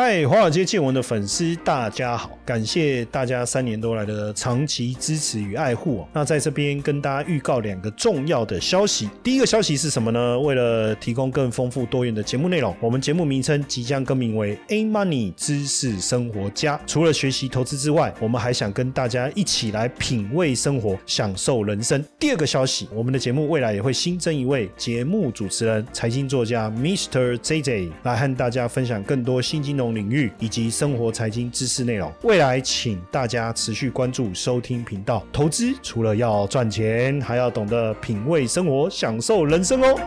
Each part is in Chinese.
嗨，华尔街见闻的粉丝，大家好！感谢大家三年多来的长期支持与爱护哦。那在这边跟大家预告两个重要的消息。第一个消息是什么呢？为了提供更丰富多元的节目内容，我们节目名称即将更名为 A Money 知识生活家。除了学习投资之外，我们还想跟大家一起来品味生活，享受人生。第二个消息，我们的节目未来也会新增一位节目主持人，财经作家 Mr. JJ 来和大家分享更多新金融。领域以及生活财经知识内容，未来请大家持续关注收听频道。投资除了要赚钱，还要懂得品味生活，享受人生哦。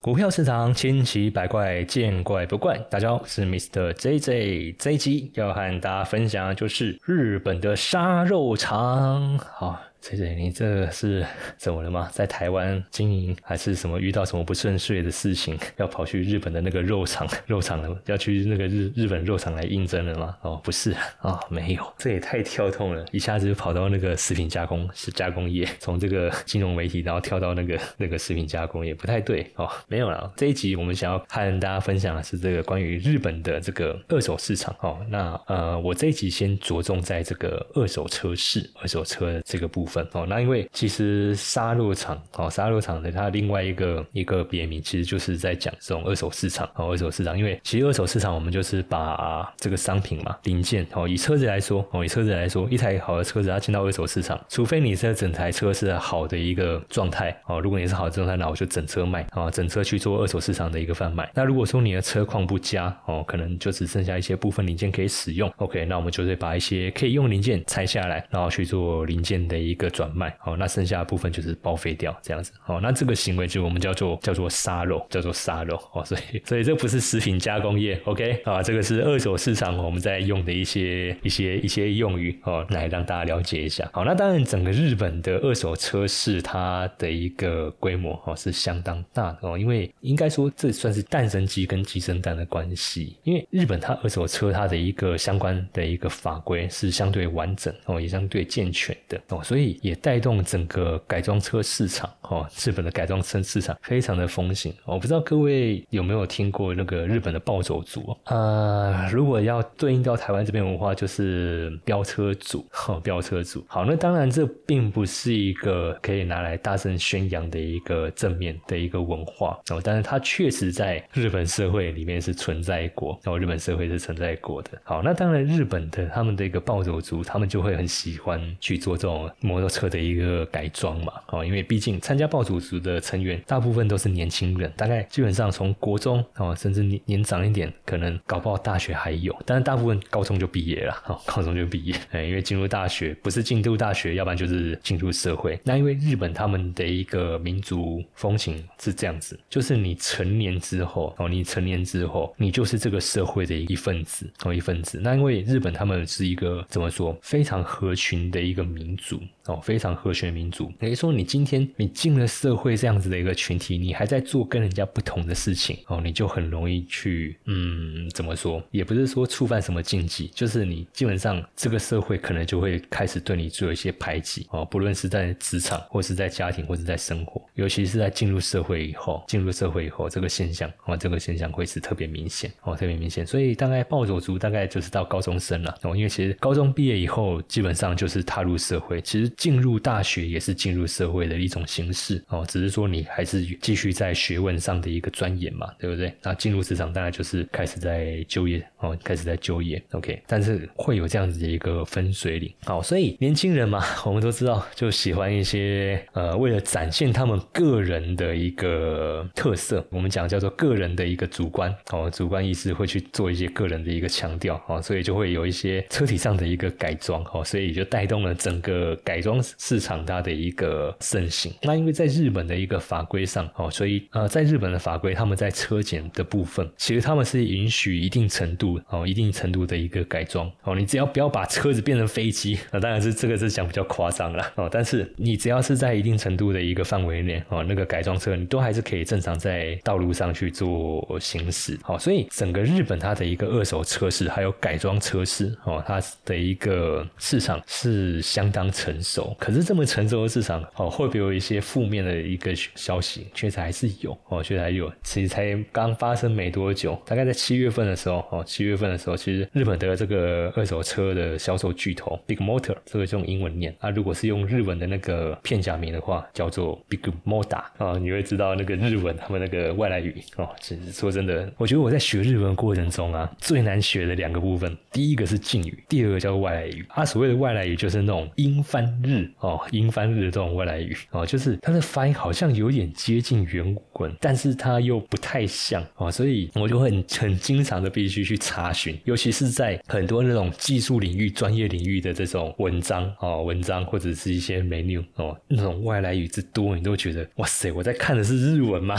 股票市场千奇百怪，见怪不怪。大家好，我是 Mr. JJ。这一集要和大家分享的就是日本的杀肉肠。好。崔姐，你这是怎么了吗？在台湾经营还是什么遇到什么不顺遂的事情，要跑去日本的那个肉厂 肉厂了？要去那个日日本肉厂来应征了吗？哦，不是啊，没有，这也太跳痛了，一下子就跑到那个食品加工是加工业，从这个金融媒体然后跳到那个那个食品加工业，不太对哦。没有了，这一集我们想要和大家分享的是这个关于日本的这个二手市场哦。那呃，我这一集先着重在这个二手车市、二手车这个部分。分哦，那因为其实杀戮场哦，杀戮场的它另外一个一个别名，其实就是在讲这种二手市场哦，二手市场。因为其实二手市场，我们就是把这个商品嘛，零件哦，以车子来说哦，以车子来说，一台好的车子它进到二手市场，除非你这整台车是好的一个状态哦，如果你是好的状态，那我就整车卖啊，整车去做二手市场的一个贩卖。那如果说你的车况不佳哦，可能就只剩下一些部分零件可以使用，OK，那我们就会把一些可以用零件拆下来，然后去做零件的一个。个转卖，好，那剩下的部分就是报废掉，这样子，好，那这个行为就我们叫做叫做杀肉，叫做杀肉，哦，所以 所以这不是食品加工业，OK，啊，这个是二手市场我们在用的一些一些一些用语，哦，来让大家了解一下，好，那当然整个日本的二手车市它的一个规模哦是相当大的哦，因为应该说这算是蛋生鸡跟鸡生蛋的关系，因为日本它二手车它的一个相关的一个法规是相对完整哦，也相对健全的哦，所以。也带动整个改装车市场，哦，日本的改装车市场非常的风行。我不知道各位有没有听过那个日本的暴走族啊？如果要对应到台湾这边文化，就是飙车族，哈，飙车族。好，那当然这并不是一个可以拿来大声宣扬的一个正面的一个文化哦，但是它确实在日本社会里面是存在过，哦，日本社会是存在过的。好，那当然日本的他们的一个暴走族，他们就会很喜欢去做这种摩托。车的一个改装嘛，哦，因为毕竟参加暴走族的成员大部分都是年轻人，大概基本上从国中哦，甚至年年长一点，可能搞不好大学还有，但是大部分高中就毕业了，哦，高中就毕业，哎，因为进入大学不是进入大学，要不然就是进入社会。那因为日本他们的一个民族风情是这样子，就是你成年之后哦，你成年之后，你就是这个社会的一份子哦，一份子。那因为日本他们是一个怎么说非常合群的一个民族哦。非常和谐民主，等于说你今天你进了社会这样子的一个群体，你还在做跟人家不同的事情哦，你就很容易去嗯，怎么说？也不是说触犯什么禁忌，就是你基本上这个社会可能就会开始对你做一些排挤哦，不论是在职场或是在家庭或者在生活，尤其是在进入社会以后，进入社会以后这个现象哦，这个现象会是特别明显哦，特别明显。所以大概暴走族大概就是到高中生了哦，因为其实高中毕业以后基本上就是踏入社会，其实进入大学也是进入社会的一种形式哦，只是说你还是继续在学问上的一个钻研嘛，对不对？那进入职场当然就是开始在就业哦，开始在就业，OK。但是会有这样子的一个分水岭，好，所以年轻人嘛，我们都知道就喜欢一些呃，为了展现他们个人的一个特色，我们讲叫做个人的一个主观哦，主观意识会去做一些个人的一个强调哦，所以就会有一些车体上的一个改装哦，所以就带动了整个改装。市场它的一个盛行，那因为在日本的一个法规上哦，所以呃，在日本的法规，他们在车检的部分，其实他们是允许一定程度哦，一定程度的一个改装哦，你只要不要把车子变成飞机，那当然是这个是讲比较夸张了哦，但是你只要是在一定程度的一个范围内哦，那个改装车你都还是可以正常在道路上去做行驶。好，所以整个日本它的一个二手车市还有改装车市哦，它的一个市场是相当成熟。可是这么成熟的市场哦，会不会有一些负面的一个消息？确实还是有哦，确实还有。其实才刚发生没多久，大概在七月份的时候哦，七月份的时候，其实日本的这个二手车的销售巨头 Big Motor，这个用英文念啊，如果是用日文的那个片假名的话，叫做 Big Motor 啊，你会知道那个日文他们那个外来语哦。其实说真的，我觉得我在学日文过程中啊，最难学的两个部分，第一个是敬语，第二个叫外来语。啊，所谓的外来语就是那种英翻日哦，英翻日的这种外来语哦，就是它的发音好像有点接近原文，但是它又不太像哦，所以我就很很经常的必须去查询，尤其是在很多那种技术领域、专业领域的这种文章哦，文章或者是一些 menu 哦，那种外来语之多，你都觉得哇塞，我在看的是日文吗？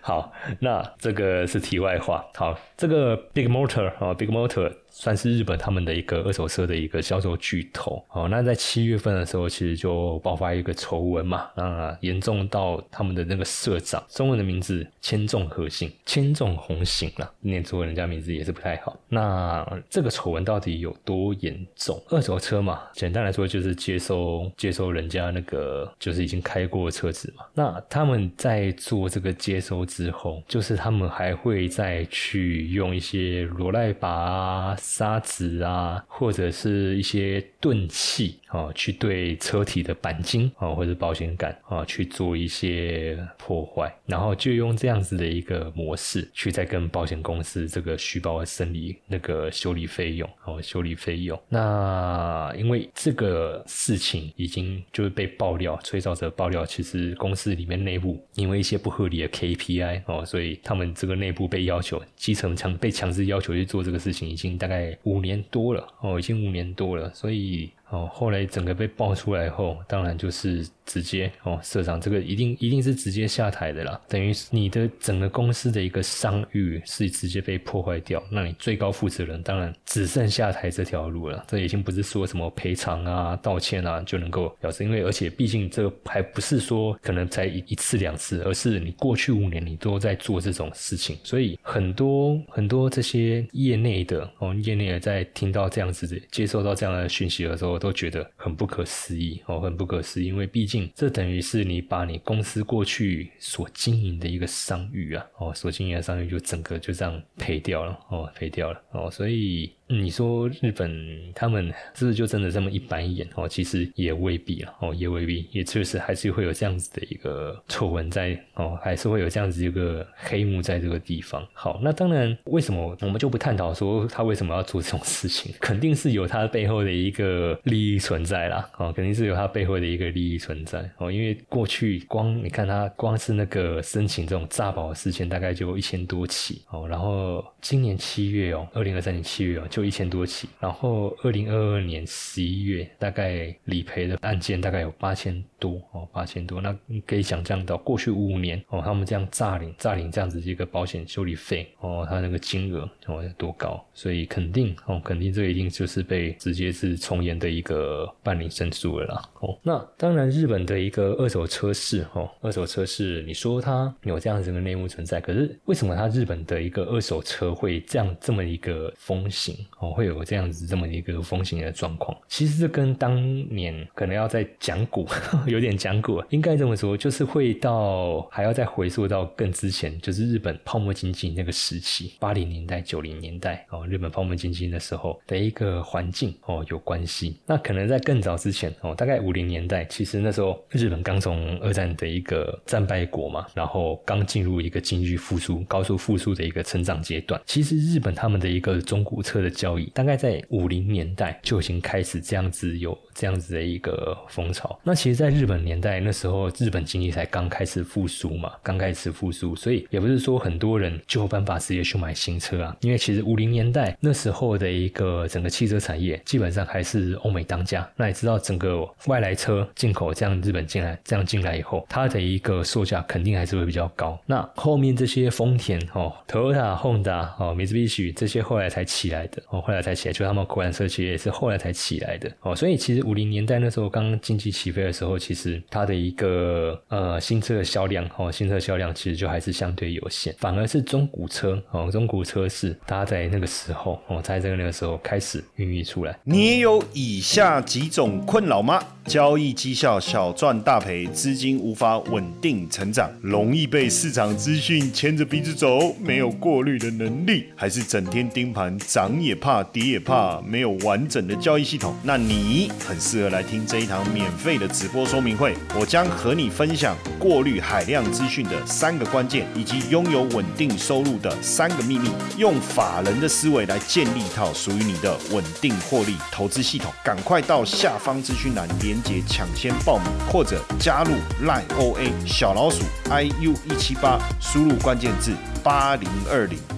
好，那这个是题外话。好，这个 Big Motor 啊，Big Motor。算是日本他们的一个二手车的一个销售巨头哦。那在七月份的时候，其实就爆发一个丑闻嘛，那严重到他们的那个社长，中文的名字千重和信，千重红行了，念错人家名字也是不太好。那这个丑闻到底有多严重？二手车嘛，简单来说就是接收接收人家那个就是已经开过车子嘛。那他们在做这个接收之后，就是他们还会再去用一些罗赖把啊。砂纸啊，或者是一些钝器啊，去对车体的钣金啊，或者保险杆啊，去做一些破坏，然后就用这样子的一个模式，去再跟保险公司这个虚报生理那个修理费用哦，修理费用。那因为这个事情已经就是被爆料，吹哨者爆料，其实公司里面内部因为一些不合理的 KPI 哦，所以他们这个内部被要求，基层强被强制要求去做这个事情，已经大概。五年多了哦，已经五年多了，所以。哦，后来整个被爆出来后，当然就是直接哦，社长这个一定一定是直接下台的啦。等于你的整个公司的一个商誉是直接被破坏掉，那你最高负责人当然只剩下台这条路了。这已经不是说什么赔偿啊、道歉啊就能够表示，因为而且毕竟这个还不是说可能才一一次两次，而是你过去五年你都在做这种事情，所以很多很多这些业内的哦，业内的在听到这样子接受到这样的讯息的时候。都觉得很不可思议哦，很不可思议，因为毕竟这等于是你把你公司过去所经营的一个商誉啊，哦，所经营的商誉就整个就这样赔掉了哦，赔掉了哦，所以。你说日本他们是不是就真的这么一板一眼哦？其实也未必了哦，也未必，也确实还是会有这样子的一个丑闻在哦，还是会有这样子一个黑幕在这个地方。好，那当然，为什么我们就不探讨说他为什么要做这种事情？肯定是有他背后的一个利益存在啦，哦，肯定是有他背后的一个利益存在哦。因为过去光你看他光是那个申请这种诈保的事件，大概就一千多起哦，然后今年七月哦，二零二三年七月哦。就就一千多起，然后二零二二年十一月，大概理赔的案件大概有八千多哦，八千多。那你可以想象到过去五年哦，他们这样诈领诈领这样子一个保险修理费哦，他那个金额哦有多高？所以肯定哦，肯定这一定就是被直接是从严的一个办理申诉了啦哦。那当然，日本的一个二手车市哦，二手车市，你说它有这样子的内幕存在，可是为什么它日本的一个二手车会这样这么一个风行？哦，会有这样子这么一个风险的状况。其实这跟当年可能要在讲股，有点讲过，应该这么说，就是会到还要再回溯到更之前，就是日本泡沫经济那个时期，八零年代、九零年代哦，日本泡沫经济的时候的一个环境哦有关系。那可能在更早之前哦，大概五零年代，其实那时候日本刚从二战的一个战败国嘛，然后刚进入一个经济复苏、高速复苏的一个成长阶段。其实日本他们的一个中古车的交易大概在五零年代就已经开始这样子有这样子的一个风潮。那其实，在日本年代那时候，日本经济才刚开始复苏嘛，刚开始复苏，所以也不是说很多人就有办法直接去买新车啊。因为其实五零年代那时候的一个整个汽车产业基本上还是欧美当家。那也知道整个外来车进口这样日本进来这样进来以后，它的一个售价肯定还是会比较高。那后面这些丰田哦、Toyota、Honda 哦、Mitsubishi 这些后来才起来的。哦，后来才起来，就他们国产车其实也是后来才起来的哦。所以其实五零年代那时候刚经济起飞的时候，其实它的一个呃新车的销量哦，新车销量其实就还是相对有限，反而是中古车哦，中古车是它在那个时候哦，在这个那个时候开始孕育出来。你也有以下几种困扰吗？交易绩效小赚大赔，资金无法稳定成长，容易被市场资讯牵着鼻子走，没有过滤的能力，还是整天盯盘，涨也怕，跌也怕，没有完整的交易系统？那你很适合来听这一堂免费的直播说说明会。我将和你分享过滤海量资讯的三个关键，以及拥有稳定收入的三个秘密，用法人的思维来建立一套属于你的稳定获利投资系统。赶快到下方资讯栏连。接抢先报名，或者加入 Line OA 小老鼠 iu 一七八，输入关键字八零二零。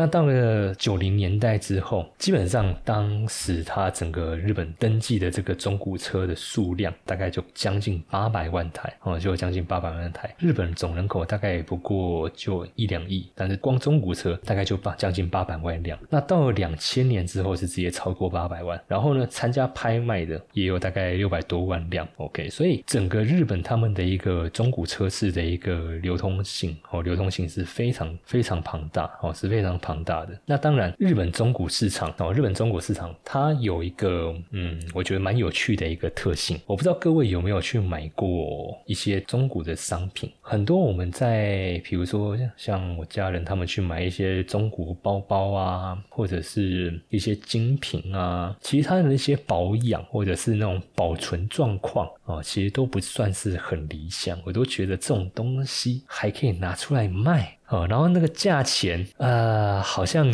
那到了九零年代之后，基本上当时它整个日本登记的这个中古车的数量大概就将近八百万台哦，就将近八百万台。日本总人口大概也不过就一两亿，但是光中古车大概就八将近八百万辆。那到了两千年之后是直接超过八百万，然后呢，参加拍卖的也有大概六百多万辆。OK，所以整个日本他们的一个中古车市的一个流通性哦，流通性是非常非常庞大哦，是非常庞。庞大的那当然，日本中古市场哦，日本中古市场它有一个嗯，我觉得蛮有趣的一个特性。我不知道各位有没有去买过一些中古的商品？很多我们在比如说像我家人他们去买一些中古包包啊，或者是一些精品啊，其实它的那些保养或者是那种保存状况哦，其实都不算是很理想。我都觉得这种东西还可以拿出来卖。哦，然后那个价钱，呃，好像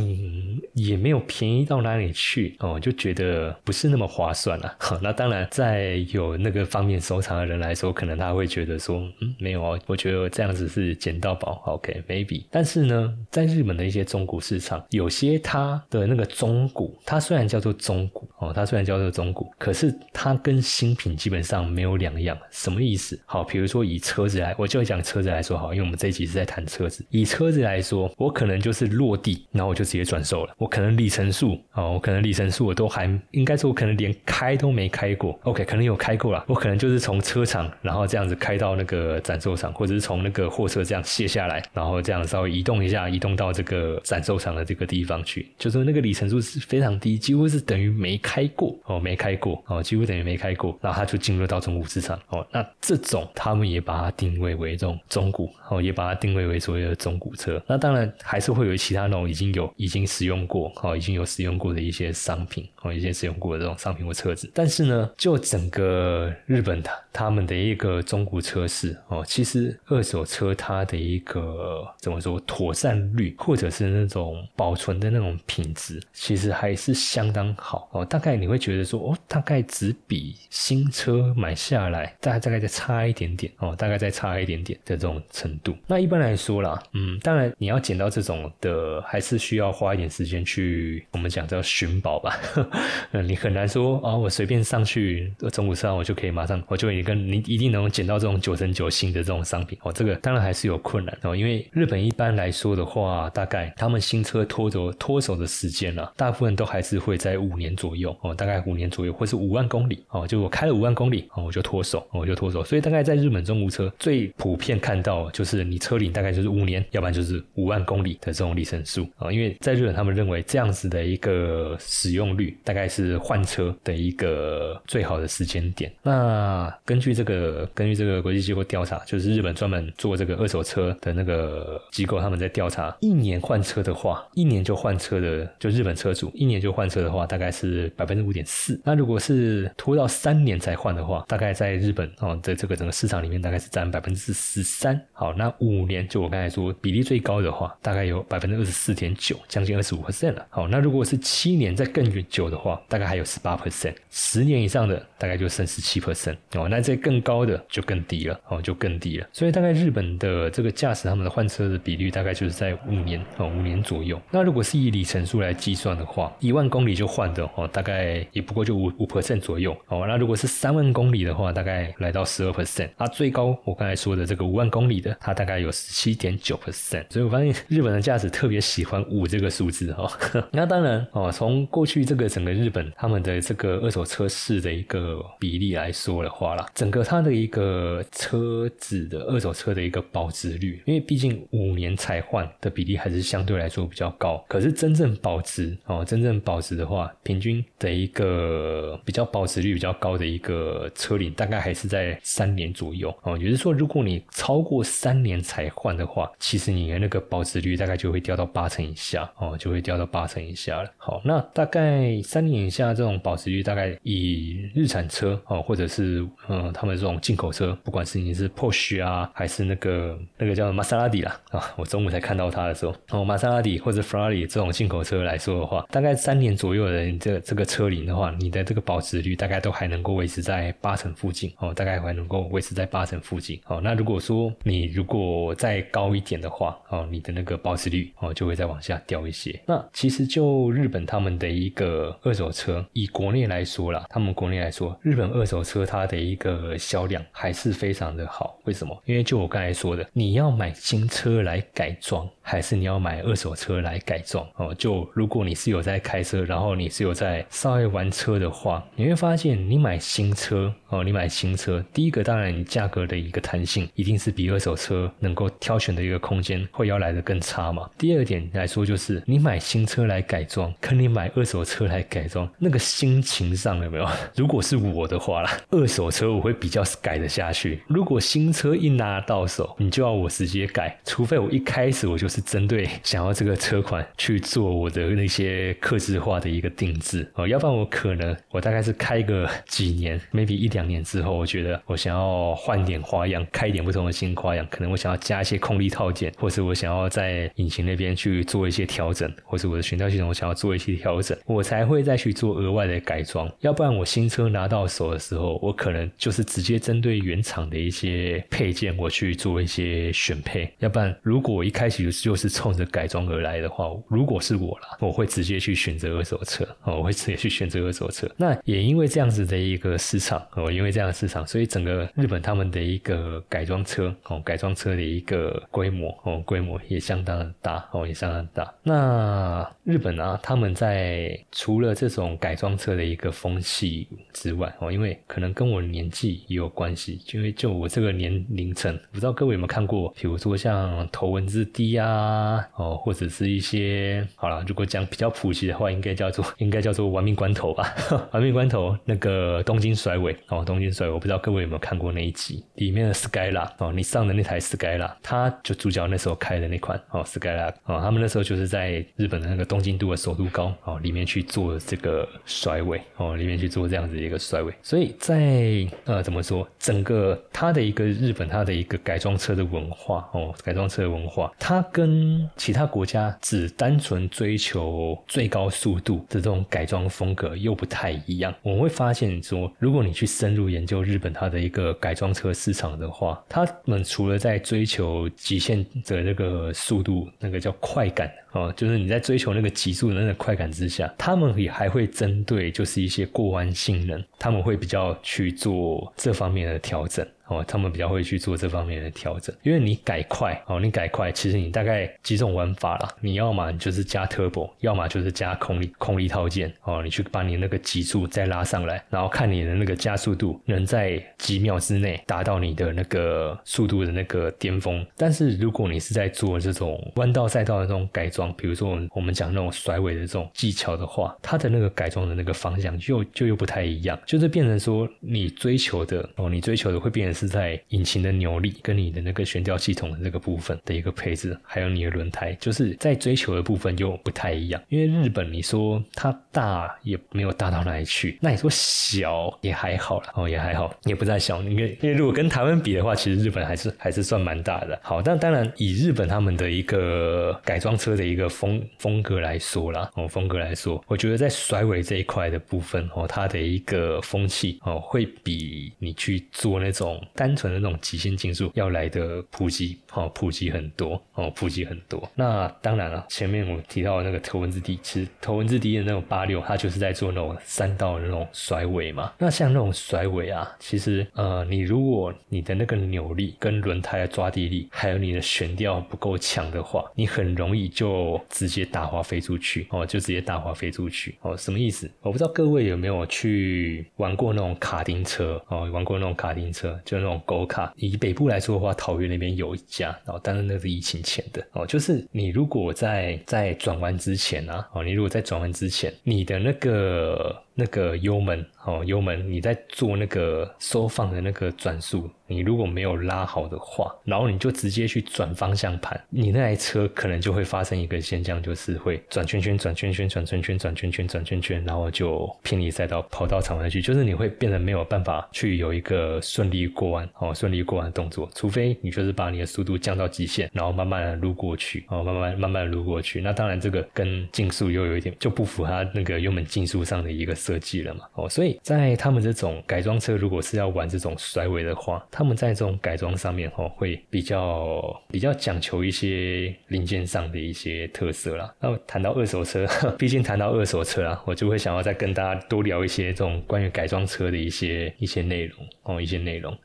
也没有便宜到哪里去，哦，就觉得不是那么划算了。那当然，在有那个方面收藏的人来说，可能他会觉得说，嗯，没有哦，我觉得这样子是捡到宝，OK，maybe。但是呢，在日本的一些中古市场，有些它的那个中古，它虽然叫做中古，哦，它虽然叫做中古，可是它跟新品基本上没有有两样。什么意思？好，比如说以车子来，我就讲车子来说好，因为我们这一集是在谈车子，以车子来说，我可能就是落地，然后我就直接转售了。我可能里程数哦，我可能里程数我都还应该说，我可能连开都没开过。OK，可能有开过了。我可能就是从车厂，然后这样子开到那个展售场，或者是从那个货车这样卸下来，然后这样稍微移动一下，移动到这个展售场的这个地方去。就是那个里程数是非常低，几乎是等于没开过哦，没开过哦，几乎等于没开过。然后它就进入到中古市场哦。那这种他们也把它定位为这种中古哦，也把它定位为所谓的中。古车，那当然还是会有其他那种已经有已经使用过，哦，已经有使用过的一些商品，哦，一些使用过的这种商品或车子。但是呢，就整个日本的他们的一个中古车市，哦，其实二手车它的一个怎么说妥善率，或者是那种保存的那种品质，其实还是相当好哦。大概你会觉得说，哦，大概只比新车买下来，大概大概再差一点点，哦，大概再差一点点的这种程度。那一般来说啦，嗯。当然，你要捡到这种的，还是需要花一点时间去，我们讲叫寻宝吧。你很难说啊，我随便上去中午上，我就可以马上，我就一跟你一定能捡到这种九成九新的这种商品哦。这个当然还是有困难哦，因为日本一般来说的话，大概他们新车脱走脱手的时间啊，大部分都还是会在五年左右哦，大概五年左右，或是五万公里哦，就我开了五万公里哦，我就脱手，我就脱手。所以大概在日本中古车最普遍看到，就是你车龄大概就是五年。要不然就是五万公里的这种里程数啊，因为在日本他们认为这样子的一个使用率，大概是换车的一个最好的时间点。那根据这个根据这个国际机构调查，就是日本专门做这个二手车的那个机构，他们在调查一年换车的话，一年就换车的，就日本车主一年就换车的话，大概是百分之五点四。那如果是拖到三年才换的话，大大概在日本哦，在这个整个市场里面大概是占百分之十三。好，那五年就我刚才说。比例最高的话，大概有百分之二十四点九，将近二十五 percent 了。好，那如果是七年再更久的话，大概还有十八 percent。十年以上的大概就剩十七 percent。哦，那这更高的就更低了。哦，就更低了。所以大概日本的这个驾驶他们的换车的比率大概就是在五年哦，五年左右。那如果是以里程数来计算的话，一万公里就换的哦，大概概也不过就五五 percent 左右哦。那如果是三万公里的话，大概来到十二 percent。啊，最高我刚才说的这个五万公里的，它大概有十七点九 percent。所以我发现日本的驾驶特别喜欢五这个数字哦。那当然哦，从过去这个整个日本他们的这个二手车市的一个比例来说的话啦，整个它的一个车子的二手车的一个保值率，因为毕竟五年才换的比例还是相对来说比较高。可是真正保值哦，真正保值的话，平均的一个比较保值率比较高的一个车龄，大概还是在三年左右哦。也就是说，如果你超过三年才换的话，其实你的那个保值率大概就会掉到八成以下哦，就会掉到八成以下了。好，那大概三年以下这种保值率，大概以日产车哦，或者是嗯他们这种进口车，不管是你是 Porsche 啊，还是那个那个叫玛莎拉蒂啦啊，我中午才看到它的时候哦，玛莎拉蒂或者 Ferrari 这种进口车来说的话，大概三年左右的这这个车龄的话，你的这个保值率大概都还能够维持在八成附近哦，大概还能够维持在八成附近哦。那如果说你如果再高一点的话哦，你的那个保值率哦就会再往下掉一些。那其实就日本他们的一个二手车，以国内来说啦，他们国内来说，日本二手车它的一个销量还是非常的好。为什么？因为就我刚才说的，你要买新车来改装，还是你要买二手车来改装哦？就如果你是有在开车，然后你是有在稍微玩车的话，你会发现你买新车，哦你买新车，第一个当然你价格的一个弹性一定是比二手车能够挑选的一个空间会要来的更差嘛。第二点来说，就是你买新车来改装，跟你买二手车来改装，那个心情上有没有？如果是我的话啦，二手车我会比较改得下去。如果新车一拿到手，你就要我直接改，除非我一开始我就是针对想要这个车款去做我的那些刻字化的一个定制哦，要不然我可能我大概是开个几年，maybe 一两年之后，我觉得我想要换点花样，开一点不同的新花样，可能我想要加一些空力套件，或是我想要在引擎那边去做一些调整，或是我的悬吊系统我想要做一些调整，我才会再去做额外的改装。要不然我新车拿到手的时候，我可能就是直接针对原厂的一些配件我去做一些选配。要不然如果我一开始就是冲着改装而来的话，如果是我啦，我会直接去选择二手车哦，我会直接去选择二手车。那也因为这样子的一个市场哦，因为这样的市场，所以整个日本他们的一个改装车哦，改装车的一个规模哦，规模也相当的大哦，也相当大。那日本啊，他们在除了这种改装车的一个风气之外哦，因为可能跟我年纪也有关系，因为就我这个年龄层，不知道各位有没有看过，比如说像头文字 D 啊哦，或者是一些好了，如果讲比较普及的话，应该叫做应该叫做玩命关头吧，玩命关头那个东京甩尾哦，东京甩尾，我不知道各位有没有看过那一集里面的 Skyla 哦，你上的那台 Skyla，他就主角那时候开的那款哦 Skyla 哦，他们那时候就是在日本的那个东京都的首都高哦里面去做这个甩尾哦，里面去做这样子一个甩尾，所以在呃怎么说，整个它的一个日本它的一个改装车的文化哦，改装车的文化，它跟其他国家只单纯追求最高速度的这种改装风格又不太一样。我们会发现说，如果你去深深入研究日本它的一个改装车市场的话，他们除了在追求极限的那个速度，那个叫快感。哦，就是你在追求那个极速的那个快感之下，他们也还会针对就是一些过弯性能，他们会比较去做这方面的调整。哦，他们比较会去做这方面的调整，因为你改快哦，你改快，其实你大概几种玩法啦，你要么你就是加 turbo，要么就是加空力空力套件哦，你去把你那个极速再拉上来，然后看你的那个加速度能在几秒之内达到你的那个速度的那个巅峰。但是如果你是在做这种弯道赛道的这种改装，比如说我们讲那种甩尾的这种技巧的话，它的那个改装的那个方向就就又不太一样，就是变成说你追求的哦，你追求的会变成。是在引擎的扭力跟你的那个悬吊系统的这个部分的一个配置，还有你的轮胎，就是在追求的部分就不太一样。因为日本你说它大也没有大到哪里去，那你说小也还好了哦，也还好，也不太小。因为因为如果跟台湾比的话，其实日本还是还是算蛮大的。好，但当然以日本他们的一个改装车的一个风风格来说啦，哦，风格来说，我觉得在甩尾这一块的部分哦，它的一个风气哦，会比你去做那种。单纯的那种极限竞速要来的普及，哦，普及很多，哦，普及很多。那当然了，前面我提到的那个头文字 D，其实头文字 D 的那种八六，它就是在做那种三道的那种甩尾嘛。那像那种甩尾啊，其实呃，你如果你的那个扭力跟轮胎的抓地力，还有你的悬吊不够强的话，你很容易就直接打滑飞出去，哦，就直接打滑飞出去，哦，什么意思？我不知道各位有没有去玩过那种卡丁车，哦，玩过那种卡丁车，就那种狗卡。以北部来说的话，桃园那边有一家，然后但是那是疫情前的，哦，就是你如果在在转弯之前啊，哦，你如果在转弯之前，你的那个那个油门。哦，油门你在做那个收放的那个转速，你如果没有拉好的话，然后你就直接去转方向盘，你那台车可能就会发生一个现象，就是会转圈圈、转圈圈、转圈圈、转圈圈、转圈圈，然后就偏离赛道跑到场外去，就是你会变得没有办法去有一个顺利过弯哦，顺利过弯的动作，除非你就是把你的速度降到极限，然后慢慢的撸过去哦，慢慢慢慢撸过去，那当然这个跟竞速又有一点就不符合那个油门竞速上的一个设计了嘛哦，所以。在他们这种改装车，如果是要玩这种甩尾的话，他们在这种改装上面哦，会比较比较讲求一些零件上的一些特色啦。那谈到二手车，毕竟谈到二手车啊，我就会想要再跟大家多聊一些这种关于改装车的一些一些内容哦，一些内容。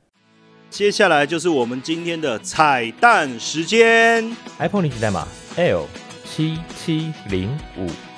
接下来就是我们今天的彩蛋时间，iPhone 历史代码 L 七七零五。